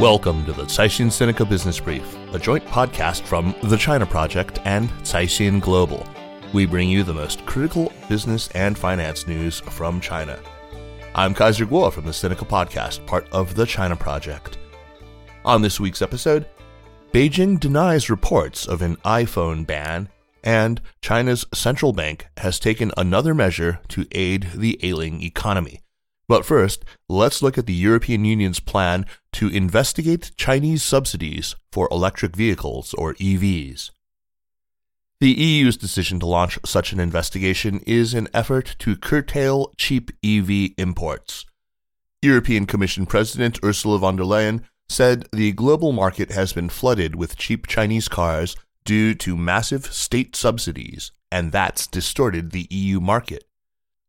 Welcome to the Caixin Sinica Business Brief, a joint podcast from The China Project and Caixin Global. We bring you the most critical business and finance news from China. I'm Kaiser Kuo from the Sinica Podcast, part of The China Project. On this week's episode, Beijing denies reports of an iPhone ban, and China's central bank has taken another measure to aid the ailing economy. But first, let's look at the European Union's plan to investigate Chinese subsidies for electric vehicles, or EVs. The EU's decision to launch such an investigation is an effort to curtail cheap EV imports. European Commission President Ursula von der Leyen said the global market has been flooded with cheap Chinese cars due to massive state subsidies, and that's distorted the EU market.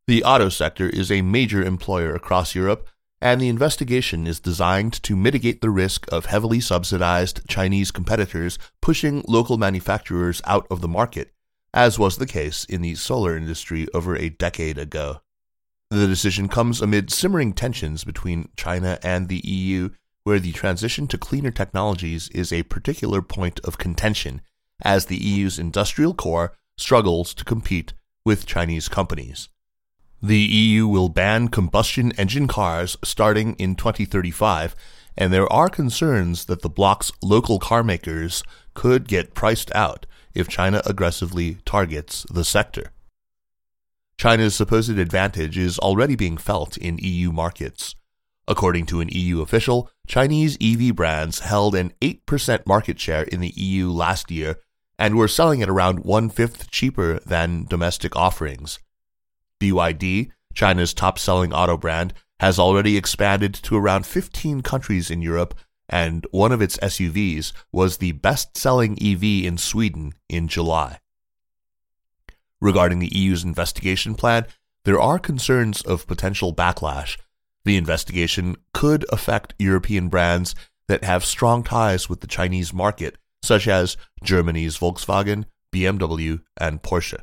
The auto sector is a major employer across Europe, and the investigation is designed to mitigate the risk of heavily subsidized Chinese competitors pushing local manufacturers out of the market, as was the case in the solar industry over a decade ago. The decision comes amid simmering tensions between China and the EU, where the transition to cleaner technologies is a particular point of contention, as the EU's industrial core struggles to compete with Chinese companies. The EU will ban combustion engine cars starting in 2035, and there are concerns that the bloc's local car makers could get priced out if China aggressively targets the sector. China's supposed advantage is already being felt in EU markets. According to an EU official, Chinese EV brands held an 8% market share in the EU last year and were selling at around one fifth cheaper than domestic offerings. BYD, China's top selling auto brand, has already expanded to around 15 countries in Europe, and one of its SUVs was the best selling EV in Sweden in July. Regarding the EU's investigation plan, there are concerns of potential backlash. The investigation could affect European brands that have strong ties with the Chinese market, such as Germany's Volkswagen, BMW, and Porsche.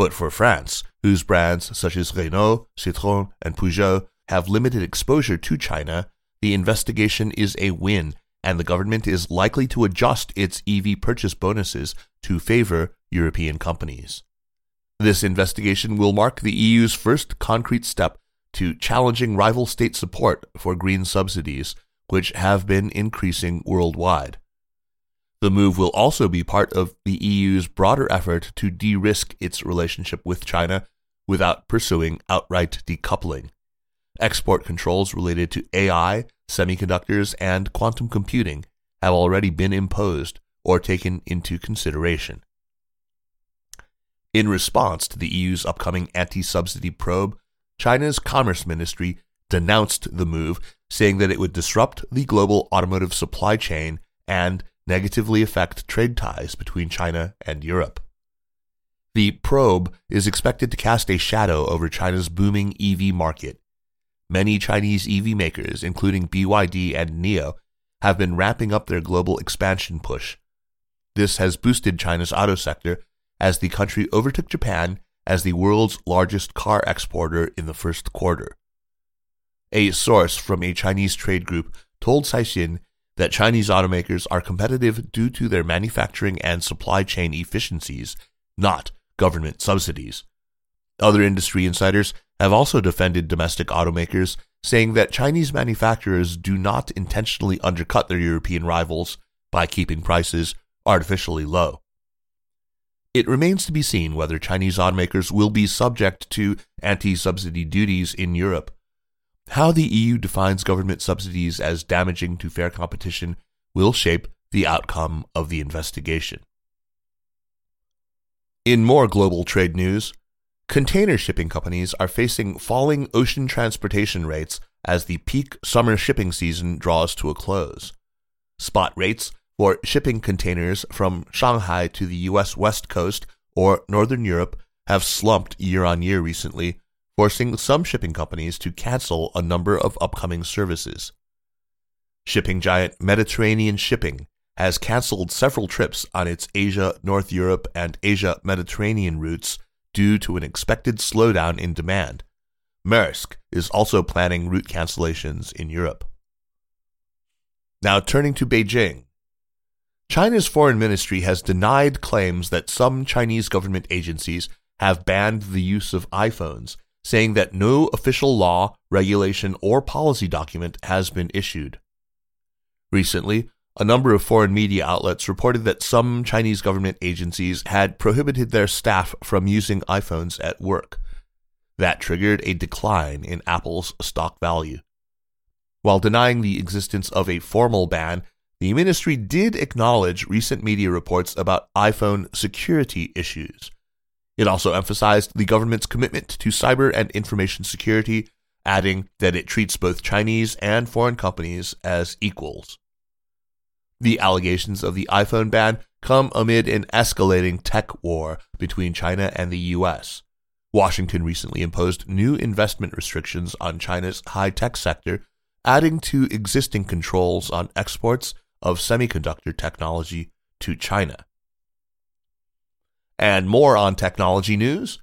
But for France, whose brands such as Renault, Citroën, and Peugeot have limited exposure to China, the investigation is a win, and the government is likely to adjust its EV purchase bonuses to favor European companies. This investigation will mark the EU's first concrete step to challenging rival state support for green subsidies, which have been increasing worldwide. The move will also be part of the EU's broader effort to de risk its relationship with China without pursuing outright decoupling. Export controls related to AI, semiconductors, and quantum computing have already been imposed or taken into consideration. In response to the EU's upcoming anti subsidy probe, China's Commerce Ministry denounced the move, saying that it would disrupt the global automotive supply chain and negatively affect trade ties between China and Europe. The probe is expected to cast a shadow over China's booming EV market. Many Chinese EV makers, including BYD and NIO, have been ramping up their global expansion push. This has boosted China's auto sector as the country overtook Japan as the world's largest car exporter in the first quarter. A source from a Chinese trade group told Caixin that Chinese automakers are competitive due to their manufacturing and supply chain efficiencies, not government subsidies. Other industry insiders have also defended domestic automakers, saying that Chinese manufacturers do not intentionally undercut their European rivals by keeping prices artificially low. It remains to be seen whether Chinese automakers will be subject to anti subsidy duties in Europe. How the EU defines government subsidies as damaging to fair competition will shape the outcome of the investigation. In more global trade news, container shipping companies are facing falling ocean transportation rates as the peak summer shipping season draws to a close. Spot rates for shipping containers from Shanghai to the U.S. West Coast or Northern Europe have slumped year on year recently, forcing some shipping companies to cancel a number of upcoming services. Shipping giant Mediterranean Shipping has canceled several trips on its Asia North Europe and Asia Mediterranean routes due to an expected slowdown in demand. Maersk is also planning route cancellations in Europe. Now turning to Beijing. China's foreign ministry has denied claims that some Chinese government agencies have banned the use of iPhones, saying that no official law, regulation, or policy document has been issued. Recently, a number of foreign media outlets reported that some Chinese government agencies had prohibited their staff from using iPhones at work. That triggered a decline in Apple's stock value. While denying the existence of a formal ban, the ministry did acknowledge recent media reports about iPhone security issues. It also emphasized the government's commitment to cyber and information security, adding that it treats both Chinese and foreign companies as equals. The allegations of the iPhone ban come amid an escalating tech war between China and the US. Washington recently imposed new investment restrictions on China's high tech sector, adding to existing controls on exports of semiconductor technology to China. And more on technology news.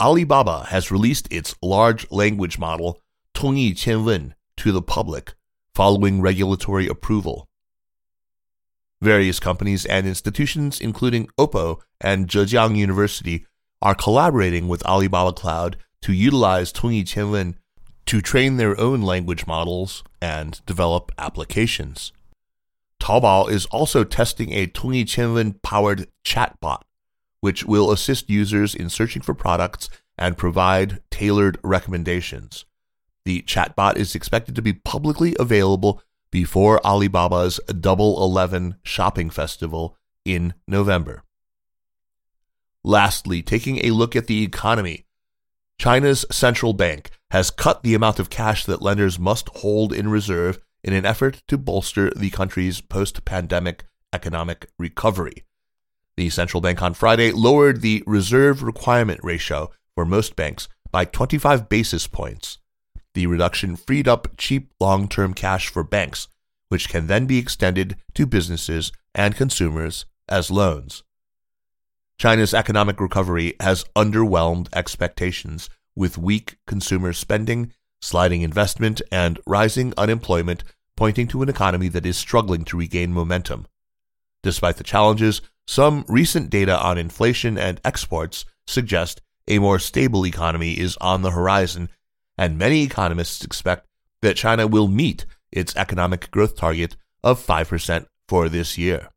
Alibaba has released its large language model, Tongyi Qianwen, to the public following regulatory approval. Various companies and institutions, including Oppo and Zhejiang University, are collaborating with Alibaba Cloud to utilize Tongyi Qianwen to train their own language models and develop applications. Taobao is also testing a Tongyi Qianwen powered chatbot, which will assist users in searching for products and provide tailored recommendations. The chatbot is expected to be publicly available before Alibaba's Double Eleven shopping festival in November. Lastly, taking a look at the economy, China's central bank has cut the amount of cash that lenders must hold in reserve in an effort to bolster the country's post pandemic economic recovery. The central bank on Friday lowered the reserve requirement ratio for most banks by 25 basis points. The reduction freed up cheap long term cash for banks, which can then be extended to businesses and consumers as loans. China's economic recovery has underwhelmed expectations with weak consumer spending sliding investment, and rising unemployment, pointing to an economy that is struggling to regain momentum. Despite the challenges, some recent data on inflation and exports suggest a more stable economy is on the horizon, and many economists expect that China will meet its economic growth target of 5% for this year.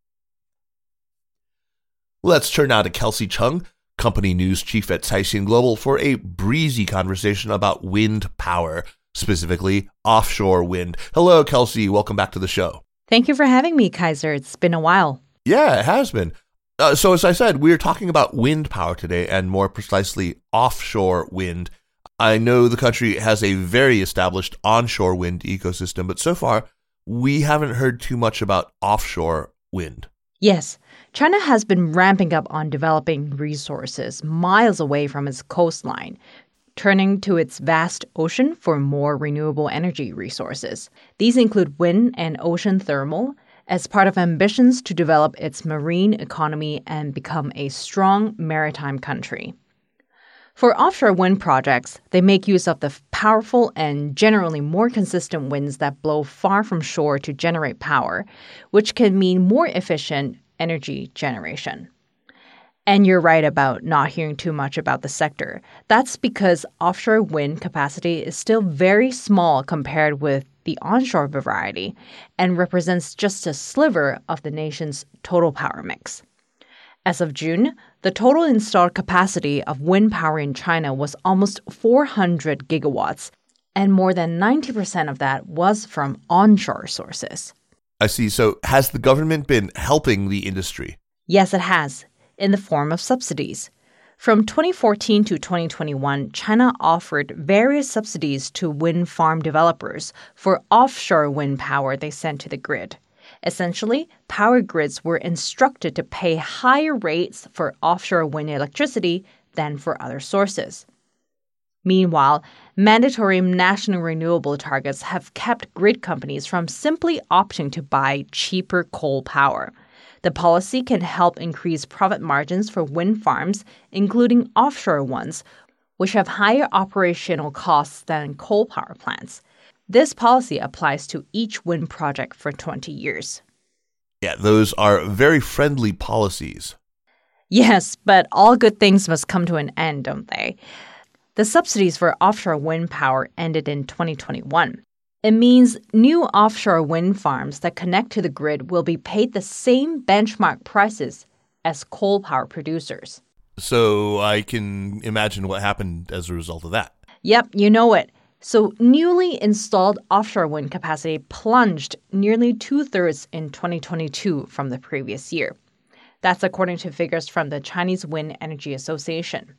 Let's turn now to Kelsey Cheng, company news chief at Caixin Global, for a breezy conversation about wind power, specifically offshore wind. Hello, Kelsey. Welcome back to the show. Thank you for having me, Kaiser. It's been a while. Yeah, it has been. Uh, so, as I said, we're talking about wind power today, and more precisely, offshore wind. I know the country has a very established onshore wind ecosystem, but so far, we haven't heard too much about offshore wind. Yes, China has been ramping up on developing resources miles away from its coastline, turning to its vast ocean for more renewable energy resources. These include wind and ocean thermal as part of ambitions to develop its marine economy and become a strong maritime country. For offshore wind projects, they make use of the powerful and generally more consistent winds that blow far from shore to generate power, which can mean more efficient energy generation. And you're right about not hearing too much about the sector. That's because offshore wind capacity is still very small compared with the onshore variety and represents just a sliver of the nation's total power mix. As of June, the total installed capacity of wind power in China was almost 400 gigawatts, and more than 90% of that was from onshore sources. I see. So, has the government been helping the industry? Yes, it has in the form of subsidies. From 2014 to 2021, China offered various subsidies to wind farm developers for offshore wind power they sent to the grid. Essentially, power grids were instructed to pay higher rates for offshore wind electricity than for other sources. Meanwhile, mandatory national renewable targets have kept grid companies from simply opting to buy cheaper coal power. The policy can help increase profit margins for wind farms, including offshore ones, which have higher operational costs than coal power plants. This policy applies to each wind project for 20 years. Yeah, those are very friendly policies. Yes, but all good things must come to an end, don't they? The subsidies for offshore wind power ended in 2021. It means new offshore wind farms that connect to the grid will be paid the same benchmark prices as coal power producers. So I can imagine what happened as a result of that. Yep, you know it. So, newly installed offshore wind capacity plunged nearly two thirds in 2022 from the previous year. That's according to figures from the Chinese Wind Energy Association.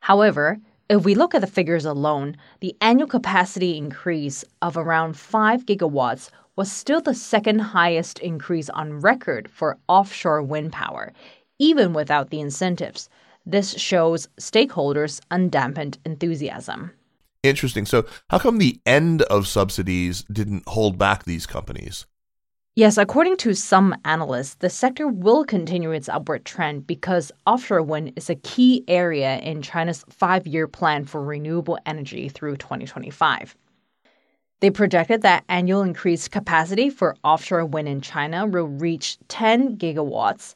However, if we look at the figures alone, the annual capacity increase of around 5 gigawatts was still the second highest increase on record for offshore wind power, even without the incentives. This shows stakeholders' undampened enthusiasm. Interesting. So, how come the end of subsidies didn't hold back these companies? Yes, according to some analysts, the sector will continue its upward trend because offshore wind is a key area in China's five year plan for renewable energy through 2025. They projected that annual increased capacity for offshore wind in China will reach 10 gigawatts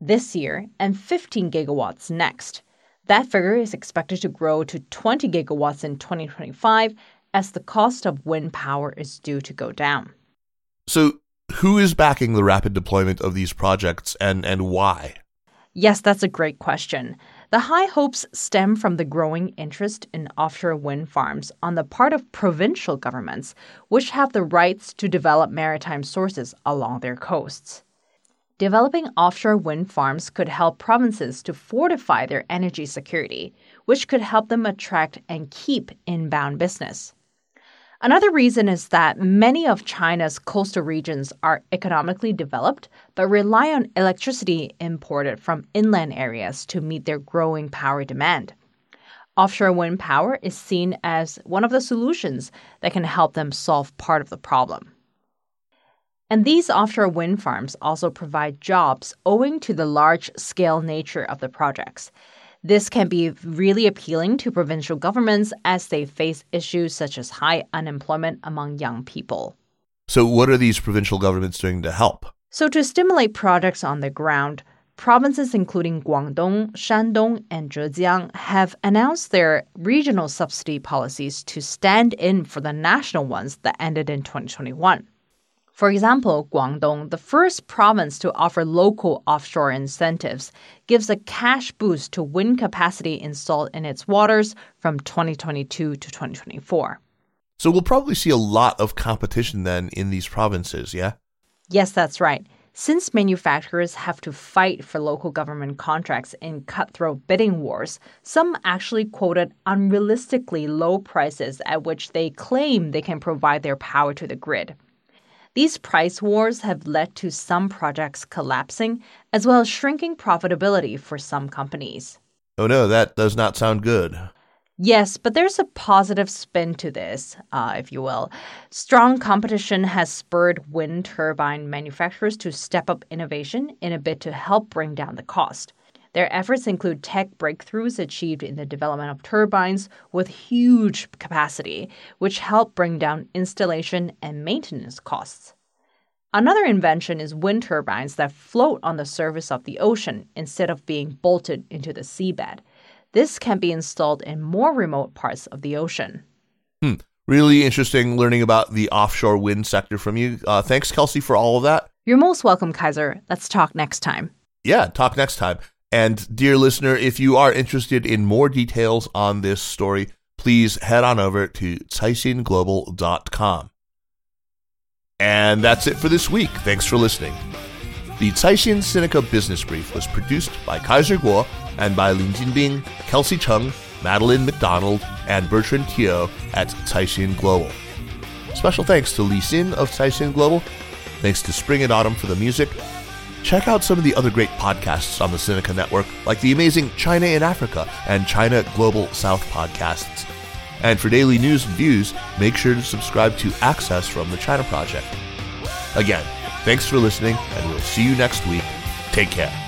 this year and 15 gigawatts next. That figure is expected to grow to 20 gigawatts in 2025 as the cost of wind power is due to go down. So, who is backing the rapid deployment of these projects and, and why? Yes, that's a great question. The high hopes stem from the growing interest in offshore wind farms on the part of provincial governments, which have the rights to develop maritime sources along their coasts. Developing offshore wind farms could help provinces to fortify their energy security, which could help them attract and keep inbound business. Another reason is that many of China's coastal regions are economically developed but rely on electricity imported from inland areas to meet their growing power demand. Offshore wind power is seen as one of the solutions that can help them solve part of the problem. And these offshore wind farms also provide jobs owing to the large scale nature of the projects. This can be really appealing to provincial governments as they face issues such as high unemployment among young people. So, what are these provincial governments doing to help? So, to stimulate projects on the ground, provinces including Guangdong, Shandong, and Zhejiang have announced their regional subsidy policies to stand in for the national ones that ended in 2021. For example, Guangdong, the first province to offer local offshore incentives, gives a cash boost to wind capacity installed in its waters from 2022 to 2024. So we'll probably see a lot of competition then in these provinces, yeah? Yes, that's right. Since manufacturers have to fight for local government contracts in cutthroat bidding wars, some actually quoted unrealistically low prices at which they claim they can provide their power to the grid. These price wars have led to some projects collapsing, as well as shrinking profitability for some companies. Oh no, that does not sound good. Yes, but there's a positive spin to this, uh, if you will. Strong competition has spurred wind turbine manufacturers to step up innovation in a bid to help bring down the cost. Their efforts include tech breakthroughs achieved in the development of turbines with huge capacity, which help bring down installation and maintenance costs. Another invention is wind turbines that float on the surface of the ocean instead of being bolted into the seabed. This can be installed in more remote parts of the ocean. Hmm. Really interesting learning about the offshore wind sector from you. Uh, thanks, Kelsey, for all of that. You're most welcome, Kaiser. Let's talk next time. Yeah, talk next time. And dear listener, if you are interested in more details on this story, please head on over to caixinglobal.com. And that's it for this week. Thanks for listening. The Caixin Sinica Business Brief was produced by Kaiser Kuo and by Lin Jinbing, Kelsey Cheng, Madeline McDonald, and Bertrand Tio at Caixin Global. Special thanks to Li Xin of Caixin Global. Thanks to Spring and Autumn for the music. Check out some of the other great podcasts on the Sinica Network, like the amazing China in Africa and China Global South podcasts. And for daily news and views, make sure to subscribe to Access from the China Project. Again, thanks for listening, and we'll see you next week. Take care.